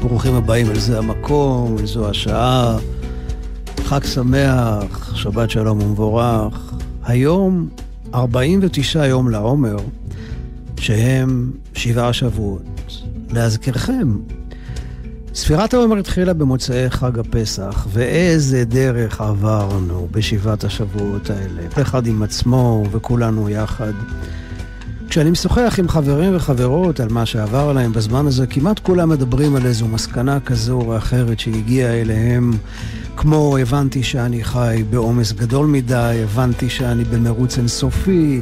ברוכים הבאים אל זה המקום, אל זו השעה. חג שמח, שבת שלום ומבורך. היום 49 יום לעומר, שהם שבעה שבועות. להזכירכם, ספירת העומר התחילה במוצאי חג הפסח, ואיזה דרך עברנו בשבעת השבועות האלה. כל אחד עם עצמו וכולנו יחד. כשאני משוחח עם חברים וחברות על מה שעבר עליהם בזמן הזה, כמעט כולם מדברים על איזו מסקנה כזו או אחרת שהגיעה אליהם, כמו הבנתי שאני חי בעומס גדול מדי, הבנתי שאני במרוץ אינסופי,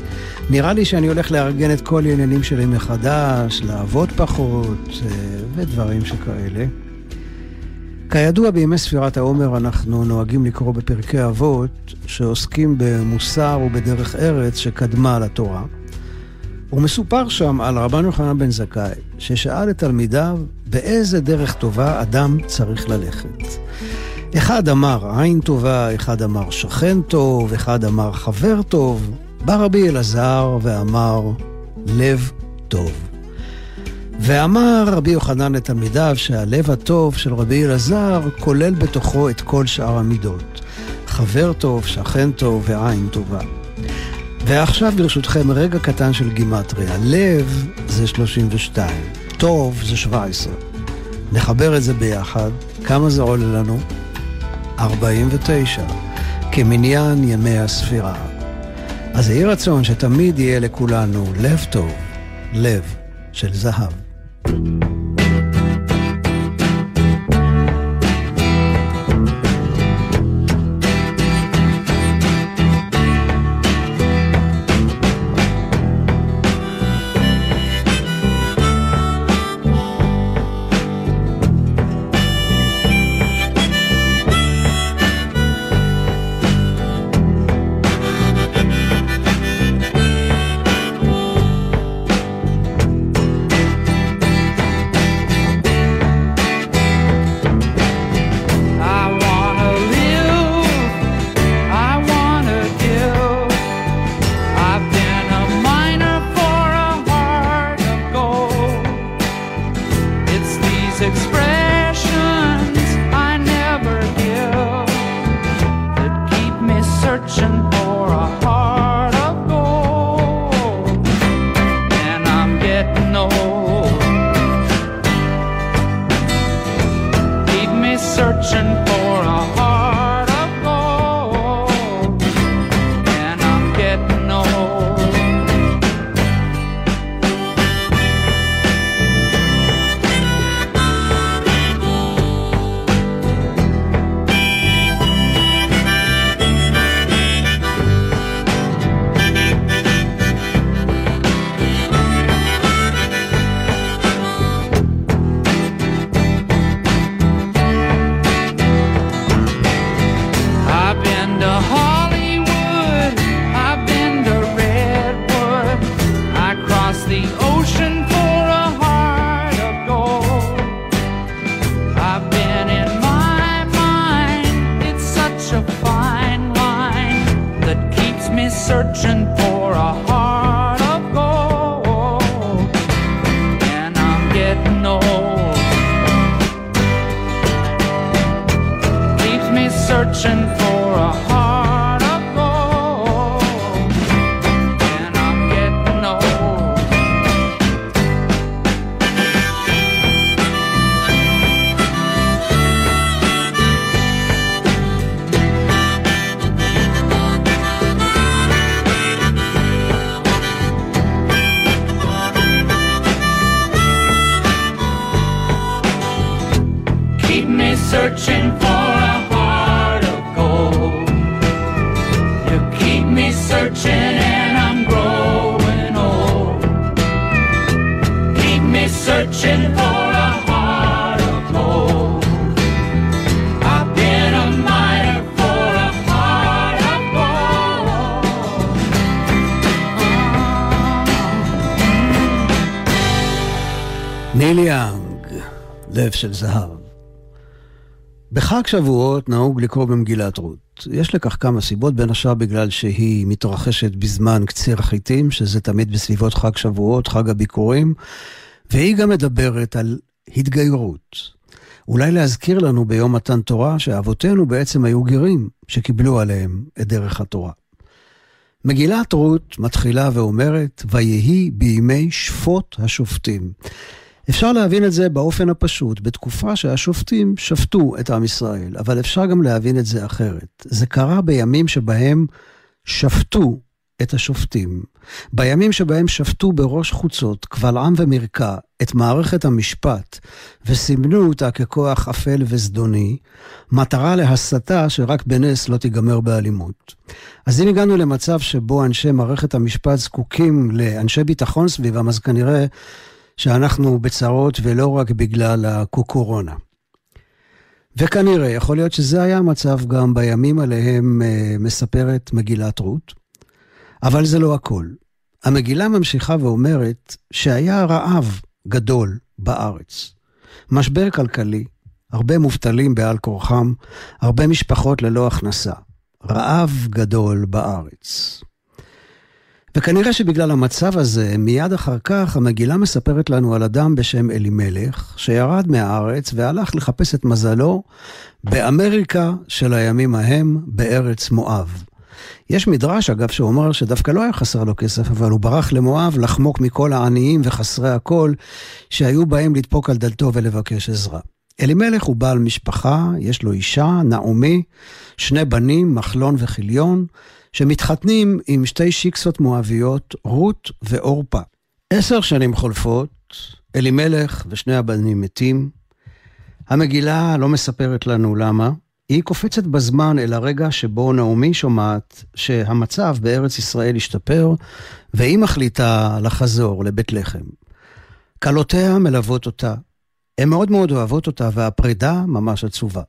נראה לי שאני הולך לארגן את כל העניינים שלי מחדש, לעבוד פחות, אה, ודברים שכאלה. כידוע, בימי ספירת העומר אנחנו נוהגים לקרוא בפרקי אבות שעוסקים במוסר ובדרך ארץ שקדמה לתורה. ומסופר שם על רבן יוחנן בן זכאי, ששאל את תלמידיו באיזה דרך טובה אדם צריך ללכת. אחד אמר עין טובה, אחד אמר שכן טוב, אחד אמר חבר טוב. בא רבי אלעזר ואמר לב טוב. ואמר רבי יוחנן לתלמידיו שהלב הטוב של רבי אלעזר כולל בתוכו את כל שאר המידות. חבר טוב, שכן טוב ועין טובה. ועכשיו ברשותכם רגע קטן של גימטריה. לב זה 32, טוב זה 17. נחבר את זה ביחד, כמה זה עולה לנו? 49, כמניין ימי הספירה. אז יהי רצון שתמיד יהיה לכולנו לב טוב, לב של זהב. לב של זהב. בחג שבועות נהוג לקרוא במגילת רות. יש לכך כמה סיבות, בין השאר בגלל שהיא מתרחשת בזמן קציר החיטים, שזה תמיד בסביבות חג שבועות, חג הביקורים, והיא גם מדברת על התגיירות. אולי להזכיר לנו ביום מתן תורה שאבותינו בעצם היו גרים שקיבלו עליהם את דרך התורה. מגילת רות מתחילה ואומרת, ויהי בימי שפוט השופטים. אפשר להבין את זה באופן הפשוט, בתקופה שהשופטים שפטו את עם ישראל, אבל אפשר גם להבין את זה אחרת. זה קרה בימים שבהם שפטו את השופטים. בימים שבהם שפטו בראש חוצות, קבל עם ומרקע, את מערכת המשפט, וסימנו אותה ככוח אפל וזדוני, מטרה להסתה שרק בנס לא תיגמר באלימות. אז אם הגענו למצב שבו אנשי מערכת המשפט זקוקים לאנשי ביטחון סביבם, אז כנראה שאנחנו בצרות ולא רק בגלל הקוקורונה. וכנראה, יכול להיות שזה היה המצב גם בימים עליהם אה, מספרת מגילת רות, אבל זה לא הכל. המגילה ממשיכה ואומרת שהיה רעב גדול בארץ. משבר כלכלי, הרבה מובטלים בעל כורחם, הרבה משפחות ללא הכנסה. רעב גדול בארץ. וכנראה שבגלל המצב הזה, מיד אחר כך המגילה מספרת לנו על אדם בשם אלימלך, שירד מהארץ והלך לחפש את מזלו באמריקה של הימים ההם, בארץ מואב. יש מדרש, אגב, שאומר שדווקא לא היה חסר לו כסף, אבל הוא ברח למואב לחמוק מכל העניים וחסרי הכל שהיו באים לדפוק על דלתו ולבקש עזרה. אלימלך הוא בעל משפחה, יש לו אישה, נעמי, שני בנים, מחלון וחיליון, שמתחתנים עם שתי שיקסות מואביות, רות ועורפה. עשר שנים חולפות, אלימלך ושני הבנים מתים. המגילה לא מספרת לנו למה, היא קופצת בזמן אל הרגע שבו נעמי שומעת שהמצב בארץ ישראל השתפר, והיא מחליטה לחזור לבית לחם. כלותיה מלוות אותה, הן מאוד מאוד אוהבות אותה, והפרידה ממש עצובה.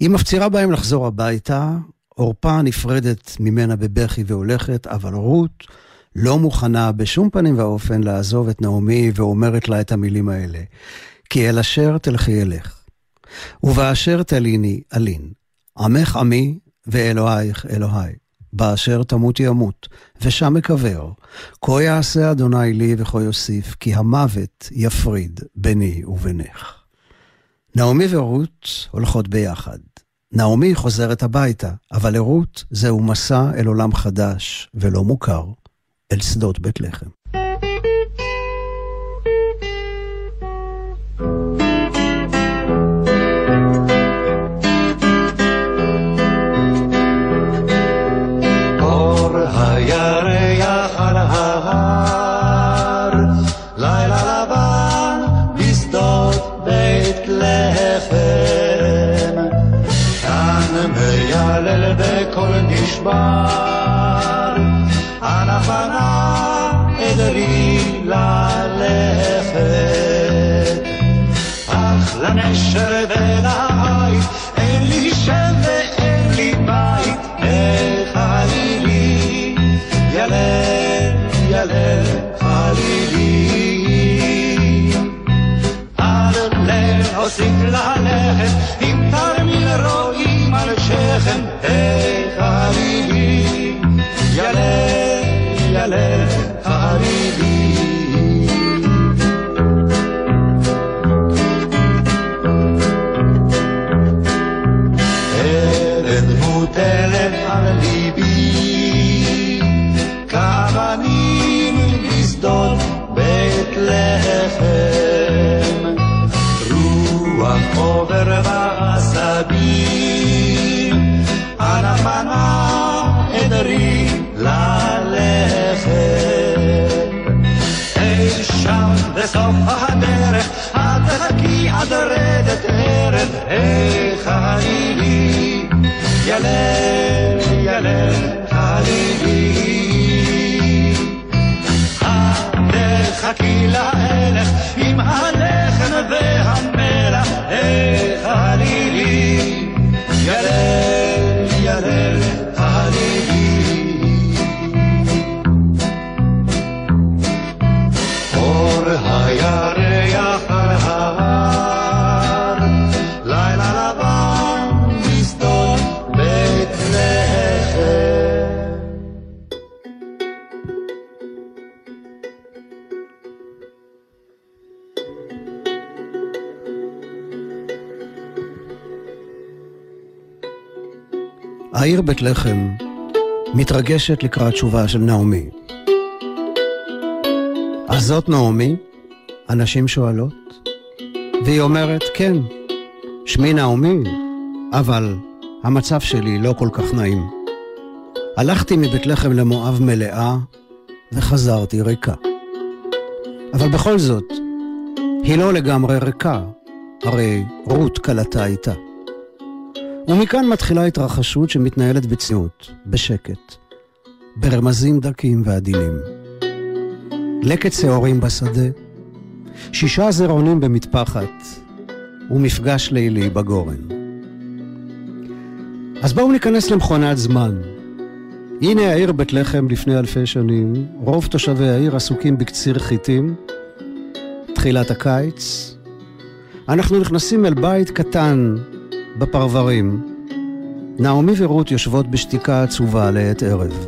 היא מפצירה בהם לחזור הביתה, עורפה נפרדת ממנה בבכי והולכת, אבל רות לא מוכנה בשום פנים ואופן לעזוב את נעמי ואומרת לה את המילים האלה. כי אל אשר תלכי אלך, ובאשר תליני אלין, עמך עמי ואלוהיך אלוהי. באשר תמותי אמות, ושם אקבר. כה יעשה אדוני לי וכה יוסיף, כי המוות יפריד ביני ובינך. נעמי ורות הולכות ביחד. נעמי חוזרת הביתה, אבל לרות זהו מסע אל עולם חדש ולא מוכר, אל שדות בית לחם. אך לנשר ולעית, אין לי שם ואין לי בית, איך חלילי, ילל, ילל, חלילי. על להוסיף ללכת, אם תרמיל רואים על שכם, לאלך עם העיר בית לחם מתרגשת לקראת תשובה של נעמי. אז זאת נעמי? הנשים שואלות. והיא אומרת, כן, שמי נעמי, אבל המצב שלי לא כל כך נעים. הלכתי מבית לחם למואב מלאה, וחזרתי ריקה. אבל בכל זאת, היא לא לגמרי ריקה, הרי רות כלתה איתה. ומכאן מתחילה התרחשות שמתנהלת בצניעות, בשקט, ברמזים דקים ועדינים. לקט שעורים בשדה, שישה זרעונים במטפחת, ומפגש לילי בגורן. אז בואו ניכנס למכונת זמן. הנה העיר בית לחם לפני אלפי שנים, רוב תושבי העיר עסוקים בקציר חיטים, תחילת הקיץ. אנחנו נכנסים אל בית קטן בפרברים. נעמי ורות יושבות בשתיקה עצובה לעת ערב.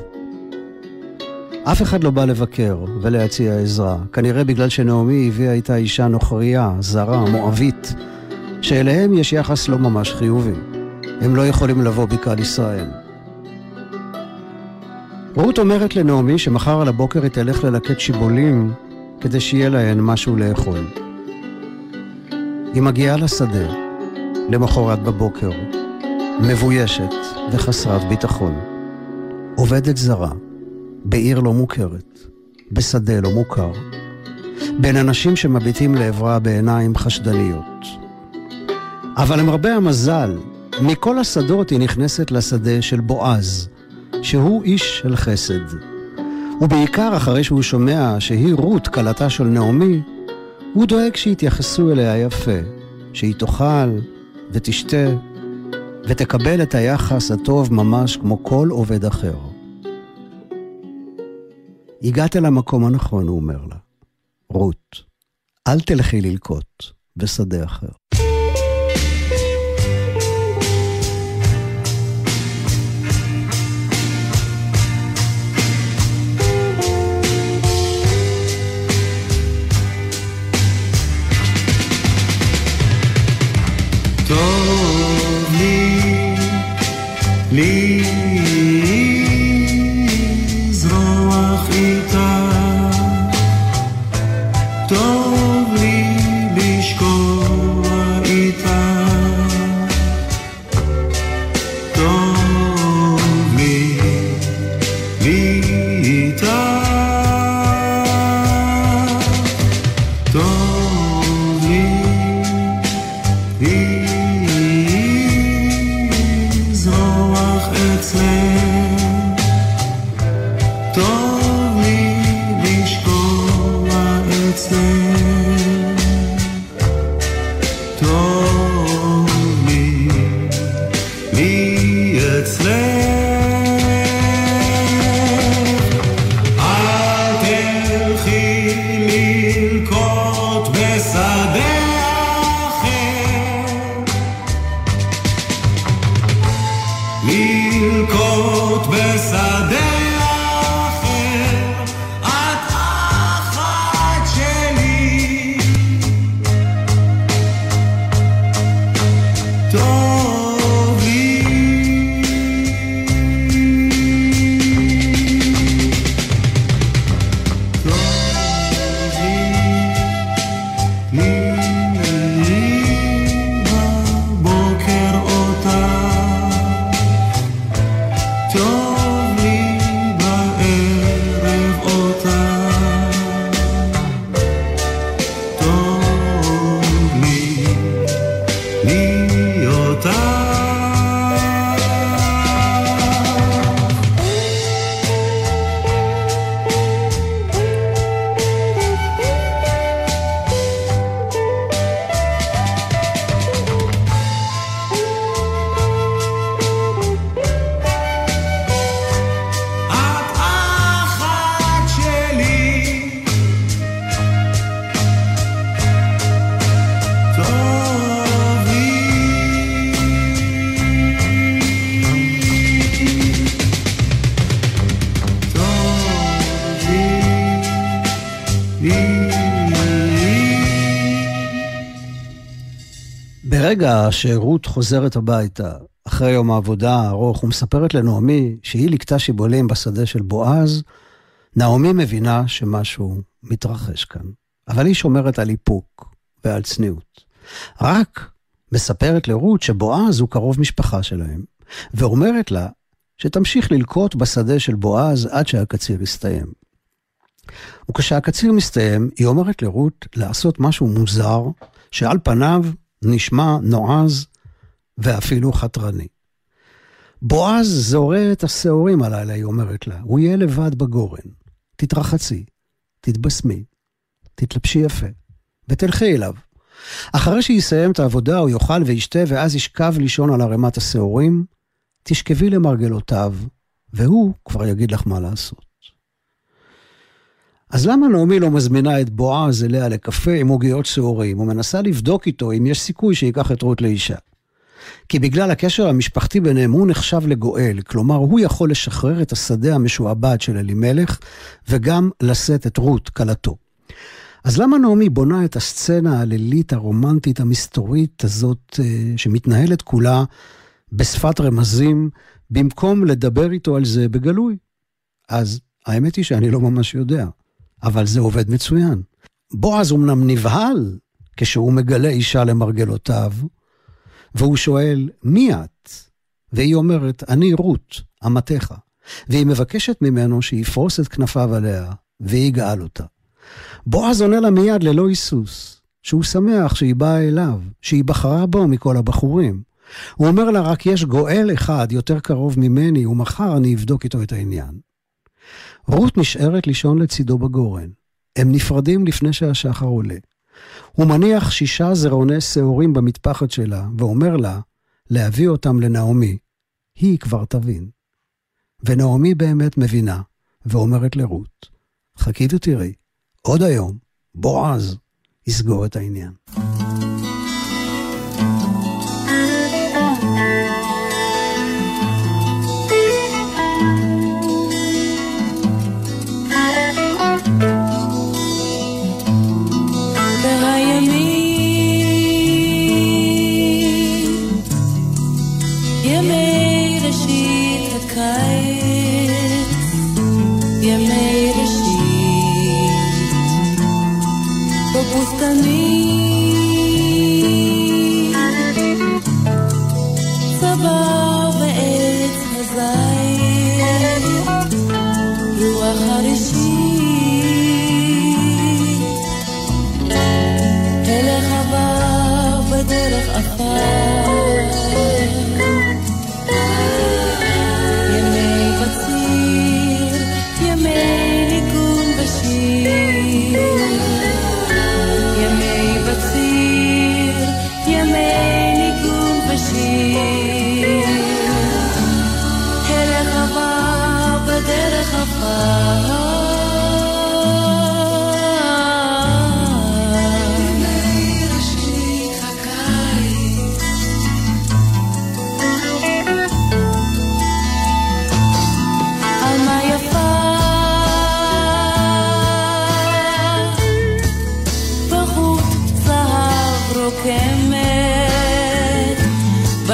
אף אחד לא בא לבקר ולהציע עזרה, כנראה בגלל שנעמי הביאה איתה אישה נוכריה, זרה, מואבית, שאליהם יש יחס לא ממש חיובי. הם לא יכולים לבוא בקהל ישראל. רות אומרת לנעמי שמחר על הבוקר היא תלך ללקט שיבולים כדי שיהיה להן משהו לאכול. היא מגיעה לשדה, למחרת בבוקר, מבוישת וחסרת ביטחון. עובדת זרה, בעיר לא מוכרת, בשדה לא מוכר, בין אנשים שמביטים לעברה בעיניים חשדניות. אבל למרבה המזל, מכל השדות היא נכנסת לשדה של בועז, שהוא איש של חסד. ובעיקר אחרי שהוא שומע שהיא רות, כלתה של נעמי, הוא דואג שיתייחסו אליה יפה, שהיא תאכל ותשתה ותקבל את היחס הטוב ממש כמו כל עובד אחר. הגעת אל המקום הנכון, הוא אומר לה. רות, אל תלכי ללקוט בשדה אחר. טוב לי, לי שרות חוזרת הביתה, אחרי יום העבודה הארוך, ומספרת לנעמי שהיא ליקטה שיבולים בשדה של בועז, נעמי מבינה שמשהו מתרחש כאן. אבל היא שומרת על איפוק ועל צניעות. רק מספרת לרות שבועז הוא קרוב משפחה שלהם, ואומרת לה שתמשיך ללקוט בשדה של בועז עד שהקציר יסתיים. וכשהקציר מסתיים, היא אומרת לרות לעשות משהו מוזר, שעל פניו נשמע נועז ואפילו חתרני. בועז זורע את השעורים הלילה, היא אומרת לה, הוא יהיה לבד בגורן. תתרחצי, תתבשמי, תתלבשי יפה, ותלכי אליו. אחרי שיסיים את העבודה, הוא יאכל וישתה, ואז ישכב לישון על ערימת השעורים, תשכבי למרגלותיו, והוא כבר יגיד לך מה לעשות. אז למה נעמי לא מזמינה את בועז אליה לקפה עם עוגיות שעורים, ומנסה לבדוק איתו אם יש סיכוי שייקח את רות לאישה? כי בגלל הקשר המשפחתי ביניהם הוא נחשב לגואל, כלומר הוא יכול לשחרר את השדה המשועבד של אלימלך, וגם לשאת את רות, כלתו. אז למה נעמי בונה את הסצנה הלילית הרומנטית המסתורית הזאת, אה, שמתנהלת כולה בשפת רמזים, במקום לדבר איתו על זה בגלוי? אז האמת היא שאני לא ממש יודע, אבל זה עובד מצוין. בועז אמנם נבהל כשהוא מגלה אישה למרגלותיו, והוא שואל, מי את? והיא אומרת, אני רות, אמתך. והיא מבקשת ממנו שיפרוס את כנפיו עליה, ויגאל אותה. בועז עונה לה מיד ללא היסוס, שהוא שמח שהיא באה אליו, שהיא בחרה בו מכל הבחורים. הוא אומר לה, רק יש גואל אחד יותר קרוב ממני, ומחר אני אבדוק איתו את העניין. רות נשארת לישון לצידו בגורן. הם נפרדים לפני שהשחר עולה. הוא מניח שישה זרעוני שעורים במטפחת שלה, ואומר לה להביא אותם לנעמי. היא כבר תבין. ונעמי באמת מבינה, ואומרת לרות, חכי ותראי, עוד היום, בועז יסגור את העניין.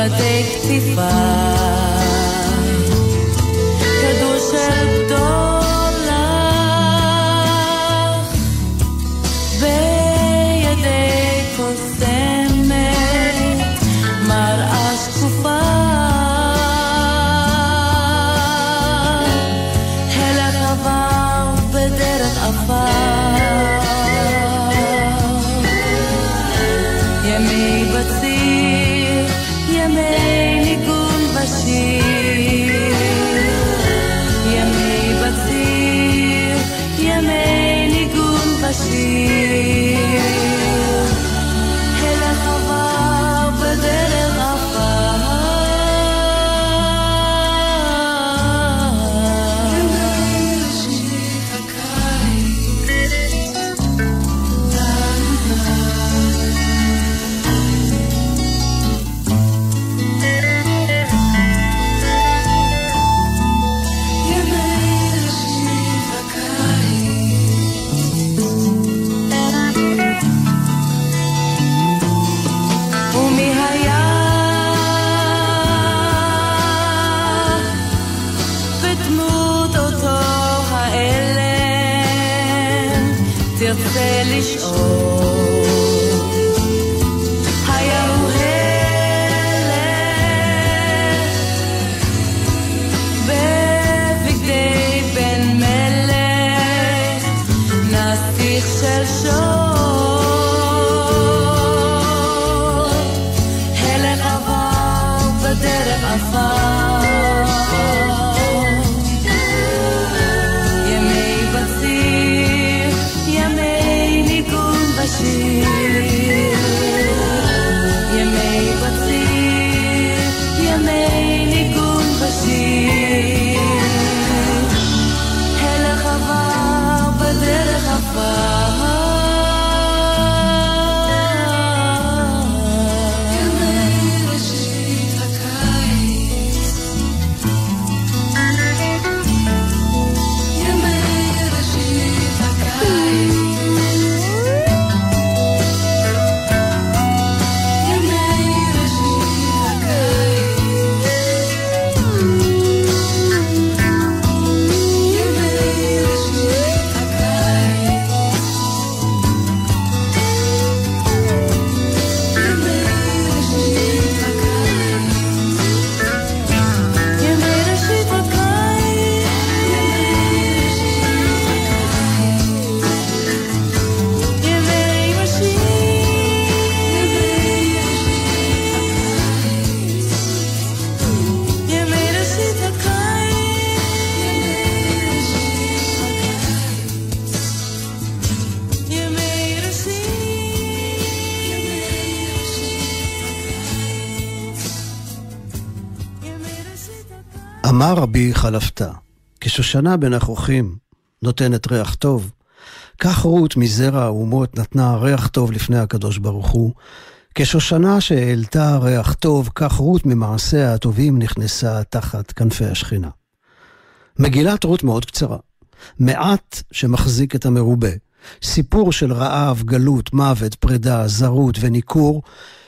παραδέχτηκα רבי חלפתא, כשושנה בין החוכים נותנת ריח טוב, כך רות מזרע האומות נתנה ריח טוב לפני הקדוש ברוך הוא. כשושנה שהעלתה ריח טוב, כך רות ממעשיה הטובים נכנסה תחת כנפי השכינה. מגילת רות מאוד קצרה. מעט שמחזיק את המרובה. סיפור של רעב, גלות, מוות, פרידה, זרות וניכור,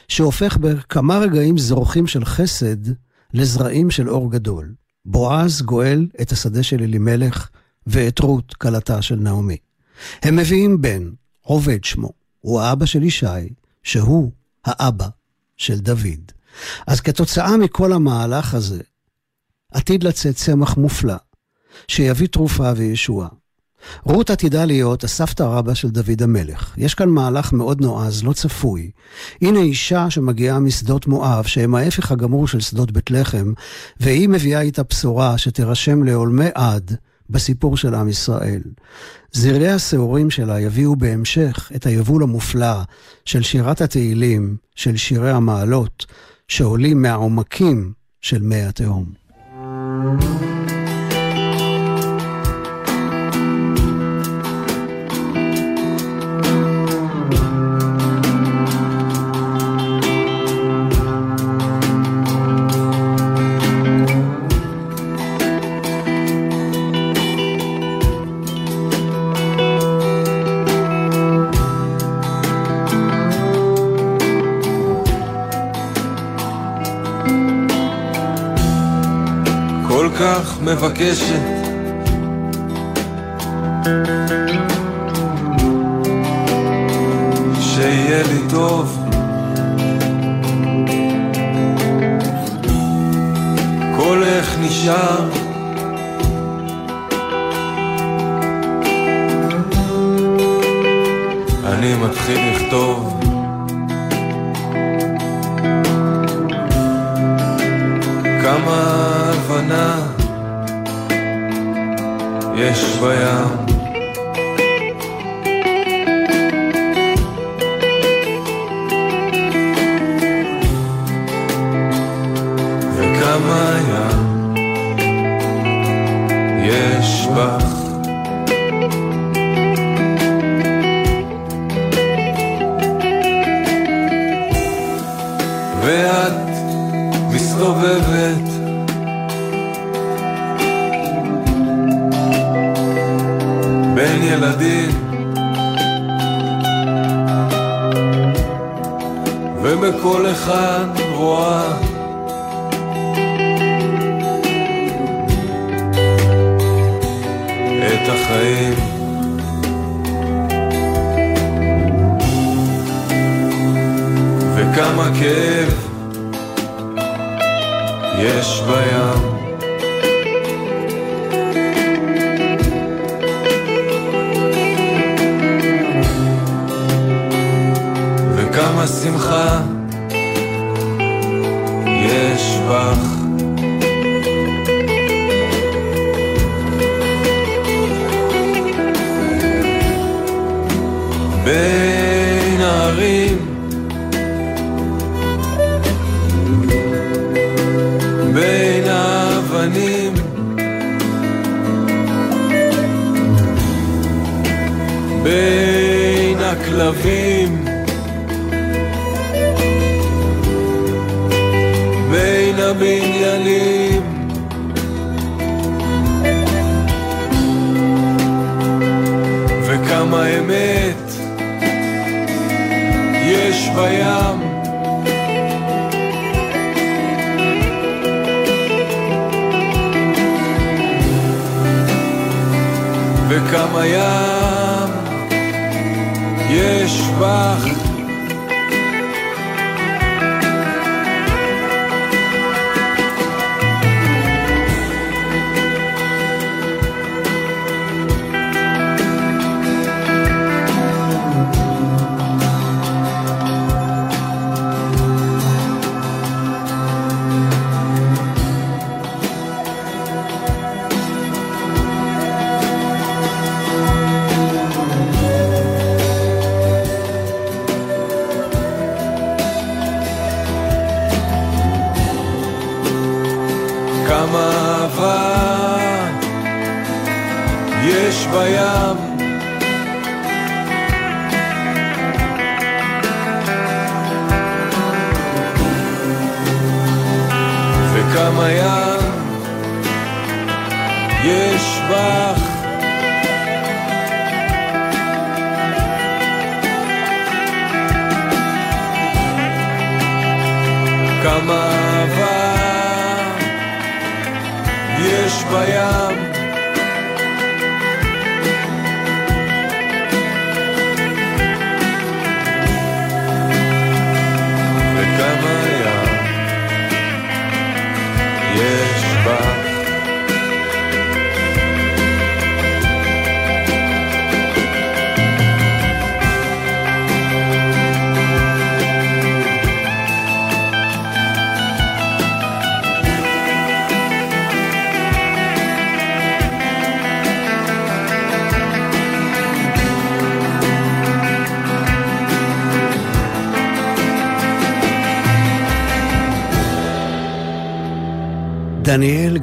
שהופך בכמה רגעים זורחים של חסד לזרעים של אור גדול. בועז גואל את השדה של אלימלך ואת רות, כלתה של נעמי. הם מביאים בן, עובד שמו, הוא האבא של ישי, שהוא האבא של דוד. אז כתוצאה מכל המהלך הזה, עתיד לצאת צמח מופלא, שיביא תרופה וישועה. רות עתידה להיות הסבתא רבא של דוד המלך. יש כאן מהלך מאוד נועז, לא צפוי. הנה אישה שמגיעה משדות מואב, שהם ההפך הגמור של שדות בית לחם, והיא מביאה איתה בשורה שתירשם לעולמי עד בסיפור של עם ישראל. זרעי השעורים שלה יביאו בהמשך את היבול המופלא של שירת התהילים, של שירי המעלות, שעולים מהעומקים של מי התהום. כל כך מבקשת. שיהיה לי טוב. קולך נשאר הכלבים בין הבניינים. וכמה אמת יש בים. וכמה ים אהבה. יש בים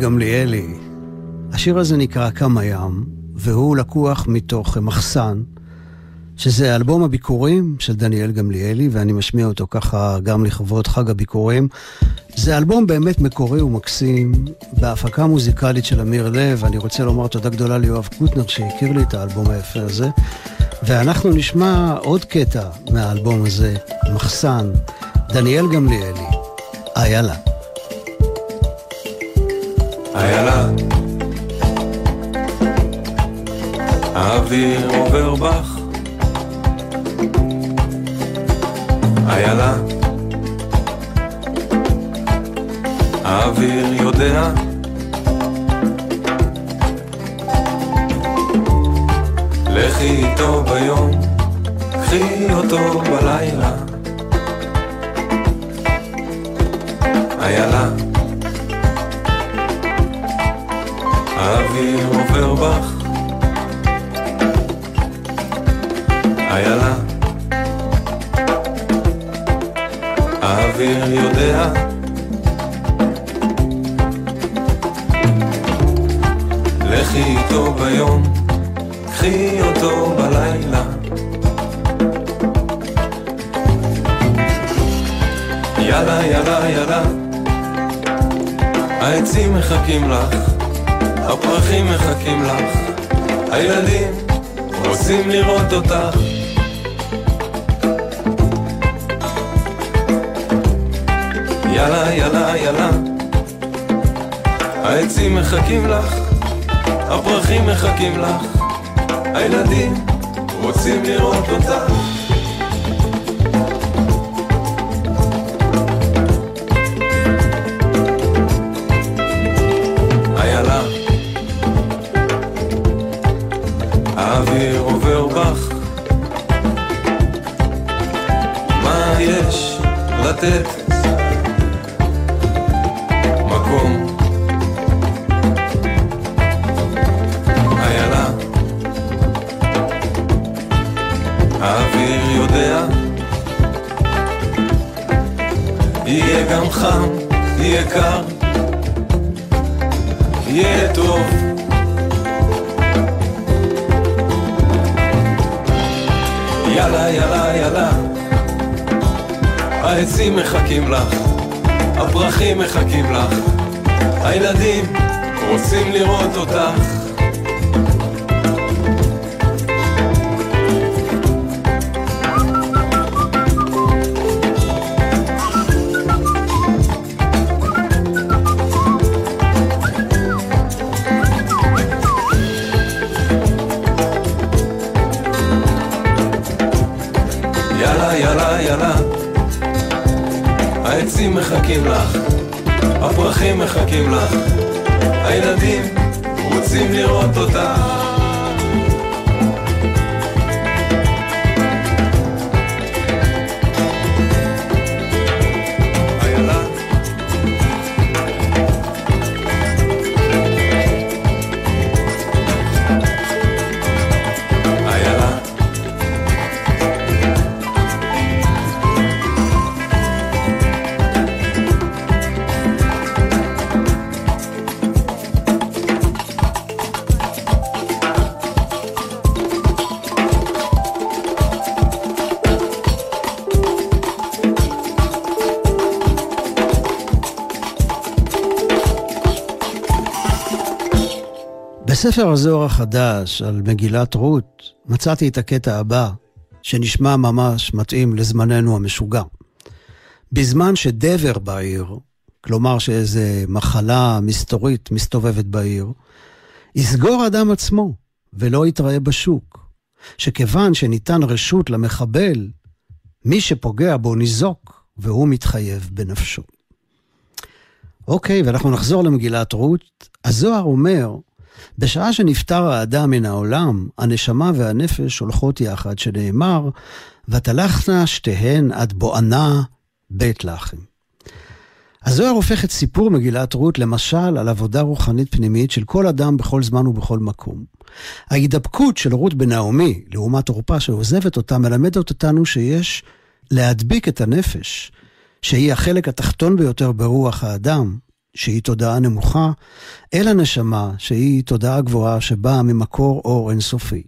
גמליאלי. השיר הזה נקרא כמה ים, והוא לקוח מתוך מחסן, שזה אלבום הביקורים של דניאל גמליאלי, ואני משמיע אותו ככה גם לכבוד חג הביקורים. זה אלבום באמת מקורי ומקסים, בהפקה מוזיקלית של אמיר לב. אני רוצה לומר תודה גדולה ליואב קוטנר שהכיר לי את האלבום היפה הזה. ואנחנו נשמע עוד קטע מהאלבום הזה, מחסן, דניאל גמליאלי, איילה. איילה. האוויר עובר בך. איילה. האוויר יודע. לכי איתו ביום, קחי אותו בלילה האוויר עובר בך. איילה. האוויר יודע. לכי איתו ביום, קחי אותו בלילה. יאללה יאללה יאללה. העצים מחכים לך הילדים רוצים לראות אותך. יאללה, יאללה, יאללה, העצים מחכים לך, הפרחים מחכים לך, הילדים רוצים לראות אותך. הפרחים מחכים לך, הילדים רוצים לראות אותך. יאללה, יאללה, יאללה, העצים מחכים לך, הפרחים מחכים לך, הילדים רוצים לראות אותך. בספר הזוהר החדש על מגילת רות מצאתי את הקטע הבא, שנשמע ממש מתאים לזמננו המשוגע. בזמן שדבר בעיר, כלומר שאיזה מחלה מסתורית מסתובבת בעיר, יסגור האדם עצמו ולא יתראה בשוק, שכיוון שניתן רשות למחבל, מי שפוגע בו ניזוק, והוא מתחייב בנפשו. אוקיי, ואנחנו נחזור למגילת רות. הזוהר אומר, בשעה שנפטר האדם מן העולם, הנשמה והנפש הולכות יחד, שנאמר, ותלכנה שתיהן עד בואנה בית לחם. הזוהר הופך את סיפור מגילת רות למשל על עבודה רוחנית פנימית של כל אדם בכל זמן ובכל מקום. ההידבקות של רות בנעמי, לעומת עורפה שעוזבת אותה, מלמדת אותנו שיש להדביק את הנפש, שהיא החלק התחתון ביותר ברוח האדם, שהיא תודעה נמוכה, אל הנשמה, שהיא תודעה גבוהה שבאה ממקור אור אינסופי.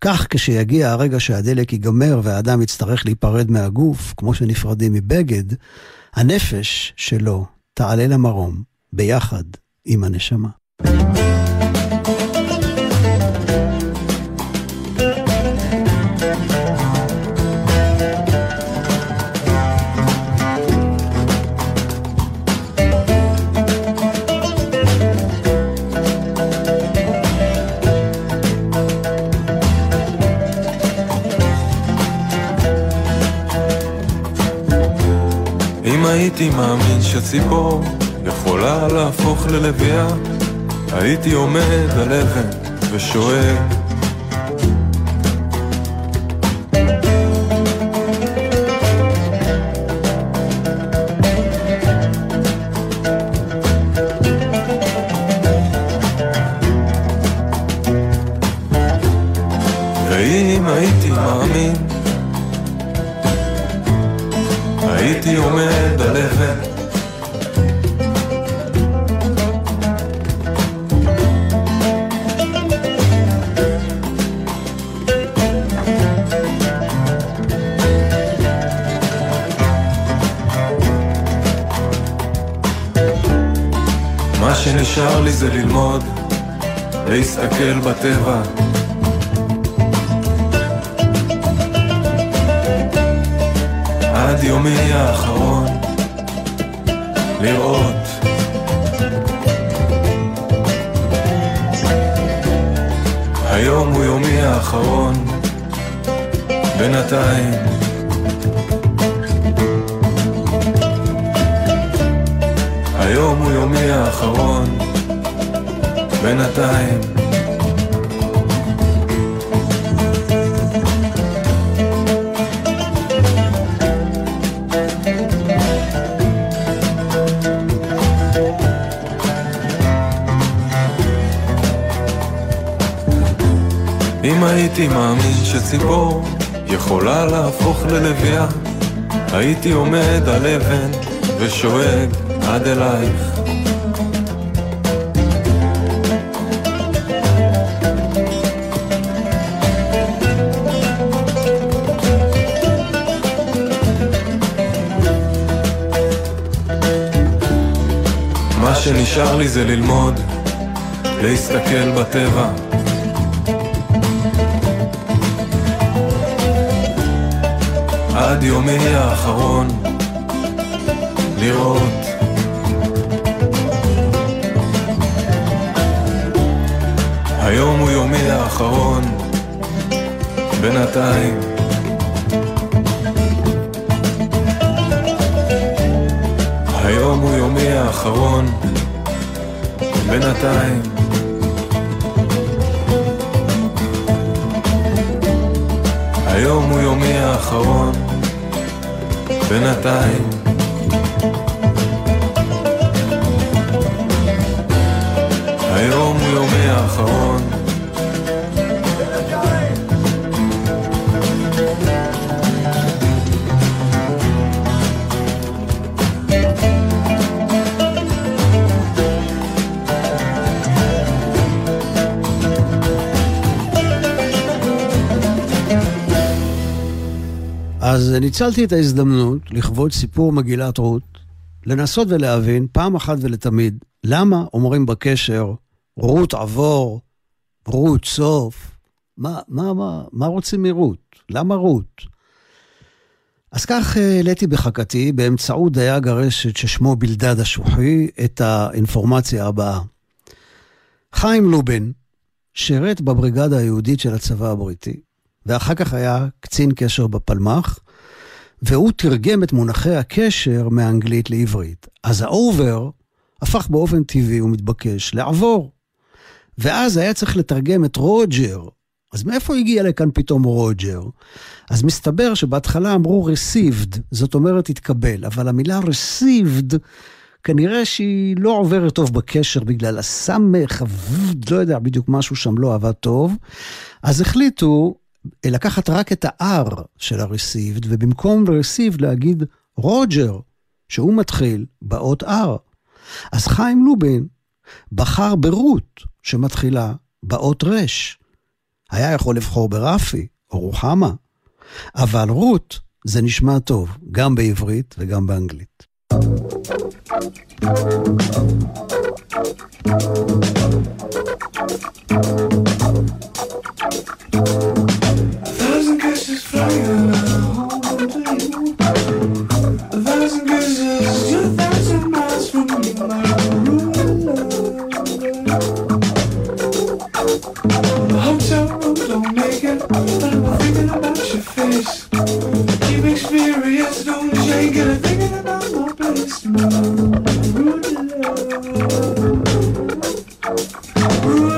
כך כשיגיע הרגע שהדלק ייגמר והאדם יצטרך להיפרד מהגוף, כמו שנפרדים מבגד, הנפש שלו תעלה למרום, ביחד עם הנשמה. הייתי מאמין שציפור יכולה להפוך ללוויה, הייתי עומד על אבן ושואל. שנשאר לי זה ללמוד, להסתכל בטבע. עד יומי האחרון לראות. היום הוא יומי האחרון בינתיים. היום הוא יומי האחרון בינתיים. אם הייתי מאמין שציפור יכולה להפוך ללוויה הייתי עומד על אבן ושואג עד אלייך. שנשאר לי זה ללמוד, להסתכל בטבע. עד יומי האחרון, לראות. היום הוא יומי האחרון, בינתיים. היום הוא יומי האחרון, בינתיים. היום הוא יומי האחרון, בינתיים. היום הוא יומי האחרון. אז ניצלתי את ההזדמנות לכבוד סיפור מגילת רות, לנסות ולהבין פעם אחת ולתמיד למה אומרים בקשר רות עבור, רות סוף. מה, מה, מה, מה רוצים מרות? למה רות? אז כך אה, העליתי בחכתי, באמצעות דייג הרשת ששמו בלדד השוחי, את האינפורמציה הבאה. חיים לובן שירת בבריגדה היהודית של הצבא הבריטי, ואחר כך היה קצין קשר בפלמ"ח, והוא תרגם את מונחי הקשר מאנגלית לעברית. אז ה over הפך באופן טבעי ומתבקש לעבור. ואז היה צריך לתרגם את roger. אז מאיפה הגיע לכאן פתאום roger? אז מסתבר שבהתחלה אמרו received, זאת אומרת התקבל, אבל המילה received, כנראה שהיא לא עוברת טוב בקשר בגלל הסמך, לא יודע, בדיוק משהו שם לא עבד טוב. אז החליטו לקחת רק את ה-R של ה-received, ובמקום received להגיד רוג'ר, שהוא מתחיל באות R. אז חיים לובין בחר ברות, שמתחילה באות רש. היה יכול לבחור ברפי או רוחמה, אבל רות זה נשמע טוב, גם בעברית וגם באנגלית. around you. A thousand kisses, two thousand miles from me My hotel rooms don't make it, but I'm thinking about your face. Keep experience, don't shake it Thinking about your place My room,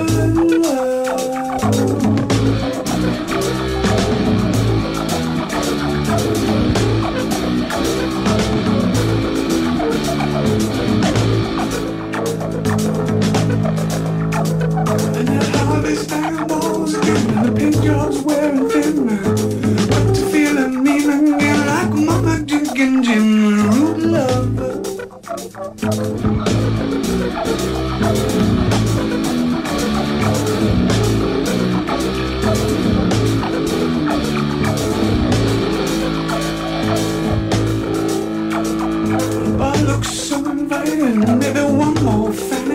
my room, baby, one more thing.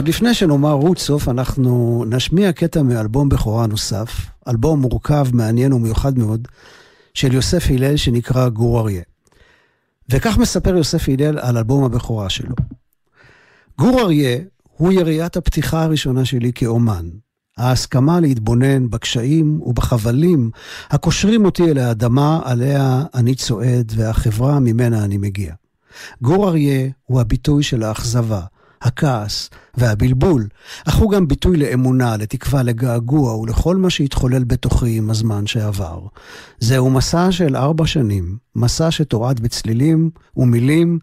עוד לפני שנאמר רות סוף, אנחנו נשמיע קטע מאלבום בכורה נוסף, אלבום מורכב, מעניין ומיוחד מאוד, של יוסף הלל שנקרא גור אריה. וכך מספר יוסף הלל על אלבום הבכורה שלו. גור אריה הוא יריית הפתיחה הראשונה שלי כאומן. ההסכמה להתבונן בקשיים ובחבלים הקושרים אותי אל האדמה עליה אני צועד והחברה ממנה אני מגיע. גור אריה הוא הביטוי של האכזבה, הכעס והבלבול, אך הוא גם ביטוי לאמונה, לתקווה, לגעגוע ולכל מה שהתחולל בתוכי עם הזמן שעבר. זהו מסע של ארבע שנים, מסע שתועד בצלילים ומילים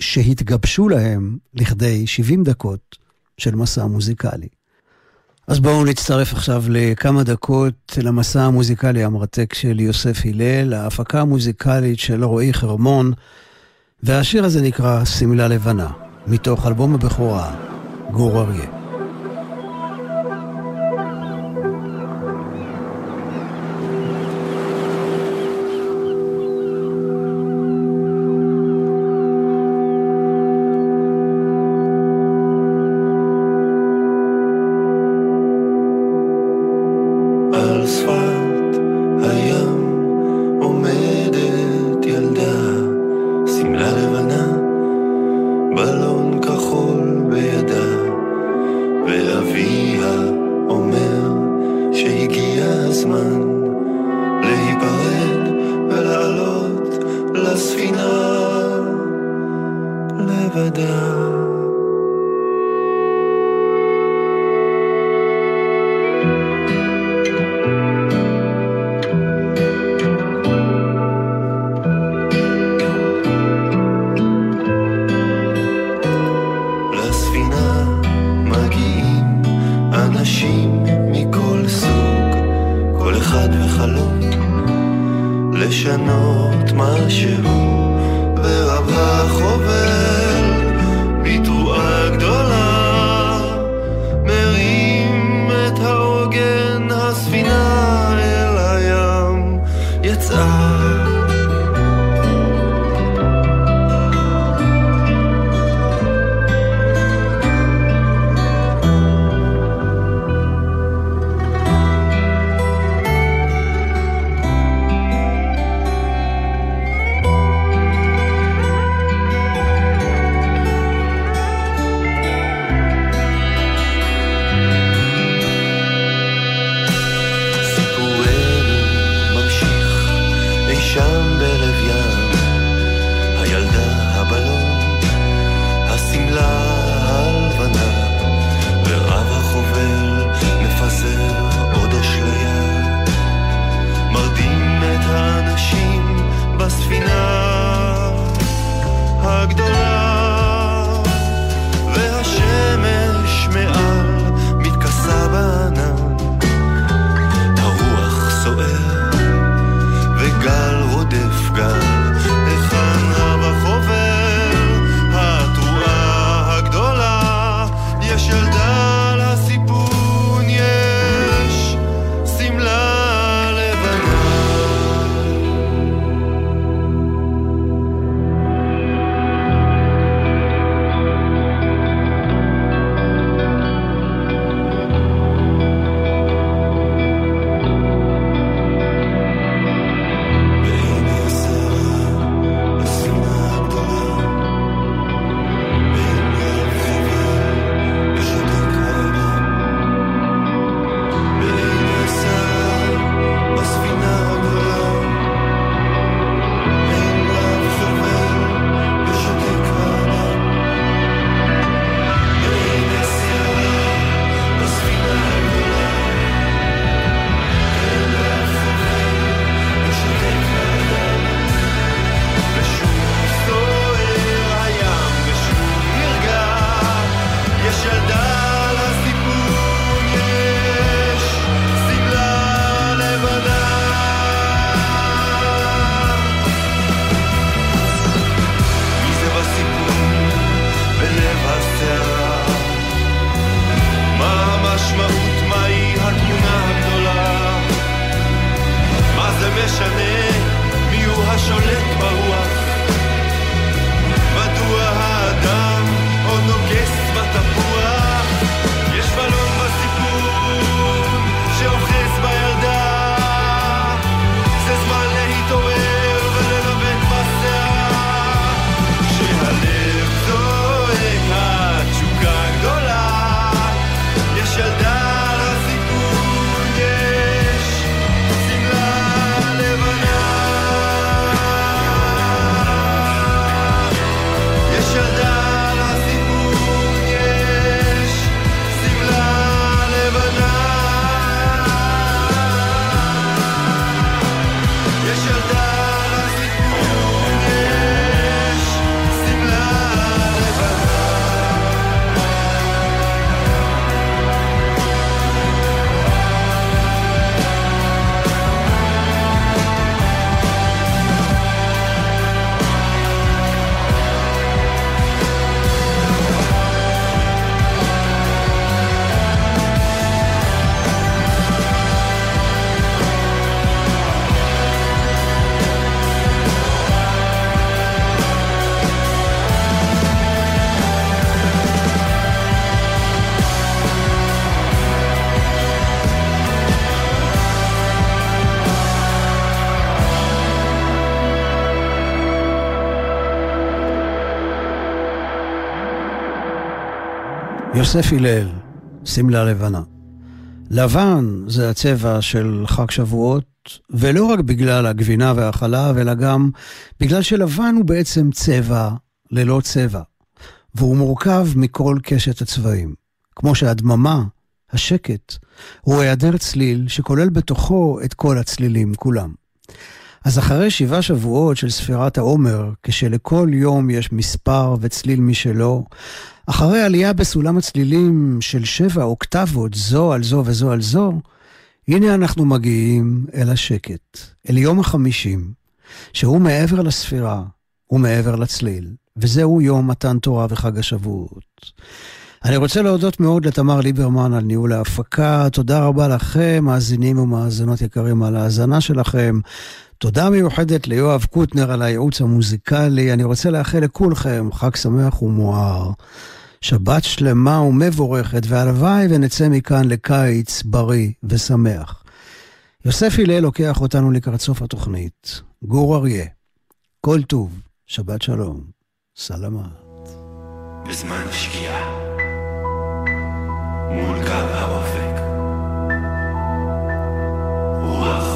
שהתגבשו להם לכדי 70 דקות של מסע מוזיקלי. אז בואו נצטרף עכשיו לכמה דקות למסע המוזיקלי המרתק של יוסף הלל, ההפקה המוזיקלית של רועי חרמון, והשיר הזה נקרא שמלה לבנה. מתוך אלבום הבכורה, גור אריה. אחד וחלום לשנות משהו, ורב החובל בתרועה גדולה יוסף הלל, שמלה לבנה. לבן זה הצבע של חג שבועות, ולא רק בגלל הגבינה והחלב, אלא גם בגלל שלבן הוא בעצם צבע ללא צבע, והוא מורכב מכל קשת הצבעים. כמו שהדממה, השקט, הוא היעדר צליל שכולל בתוכו את כל הצלילים כולם. אז אחרי שבעה שבועות של ספירת העומר, כשלכל יום יש מספר וצליל משלו, אחרי עלייה בסולם הצלילים של שבע אוקטבות זו על זו וזו על זו, הנה אנחנו מגיעים אל השקט, אל יום החמישים, שהוא מעבר לספירה ומעבר לצליל, וזהו יום מתן תורה וחג השבועות. אני רוצה להודות מאוד לתמר ליברמן על ניהול ההפקה. תודה רבה לכם, מאזינים ומאזינות יקרים, על ההאזנה שלכם. תודה מיוחדת ליואב קוטנר על הייעוץ המוזיקלי. אני רוצה לאחל לכולכם חג שמח ומואר. שבת שלמה ומבורכת, והלוואי ונצא מכאן לקיץ בריא ושמח. יוסף הלל לוקח אותנו לקראת סוף התוכנית. גור אריה, כל טוב, שבת שלום, סלמה. בזמן שקיעה, מול קו האופק, רוח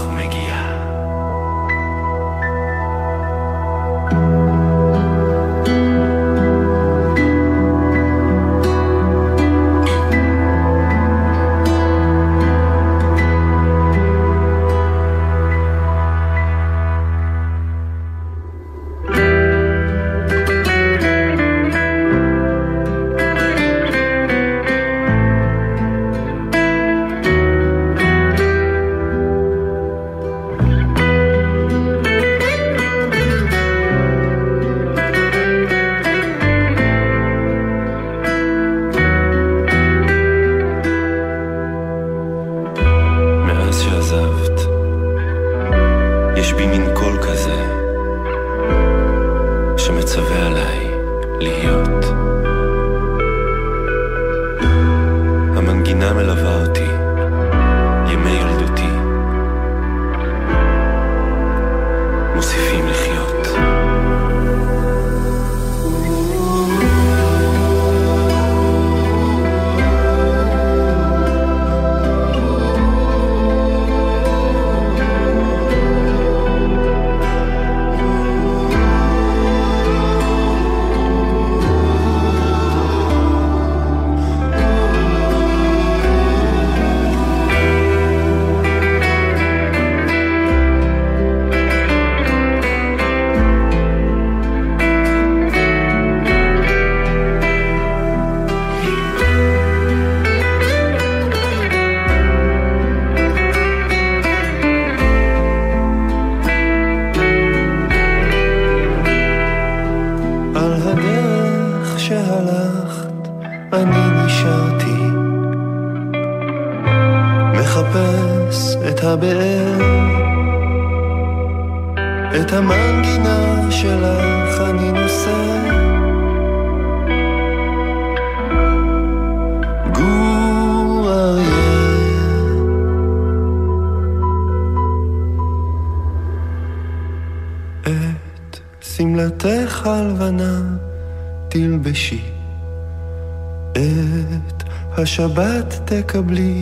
השבת תקבלי,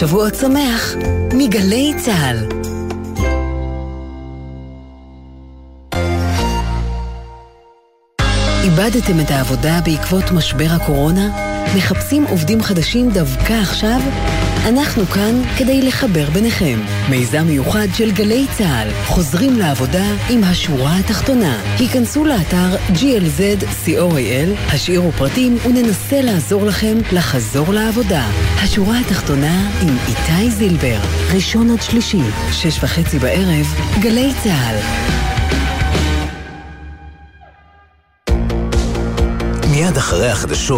שבועות שמח מגלי צה"ל. איבדתם את העבודה בעקבות משבר הקורונה? מחפשים עובדים חדשים דווקא עכשיו? אנחנו כאן כדי לחבר ביניכם. מיזם מיוחד של גלי צה"ל, חוזרים לעבודה עם השורה התחתונה. היכנסו לאתר glz.co.il, השאירו פרטים וננסה לעזור לכם לחזור לעבודה. השורה התחתונה עם איתי זילבר, ראשון עד שלישי, שש וחצי בערב, גלי צה"ל. מיד אחרי החדשות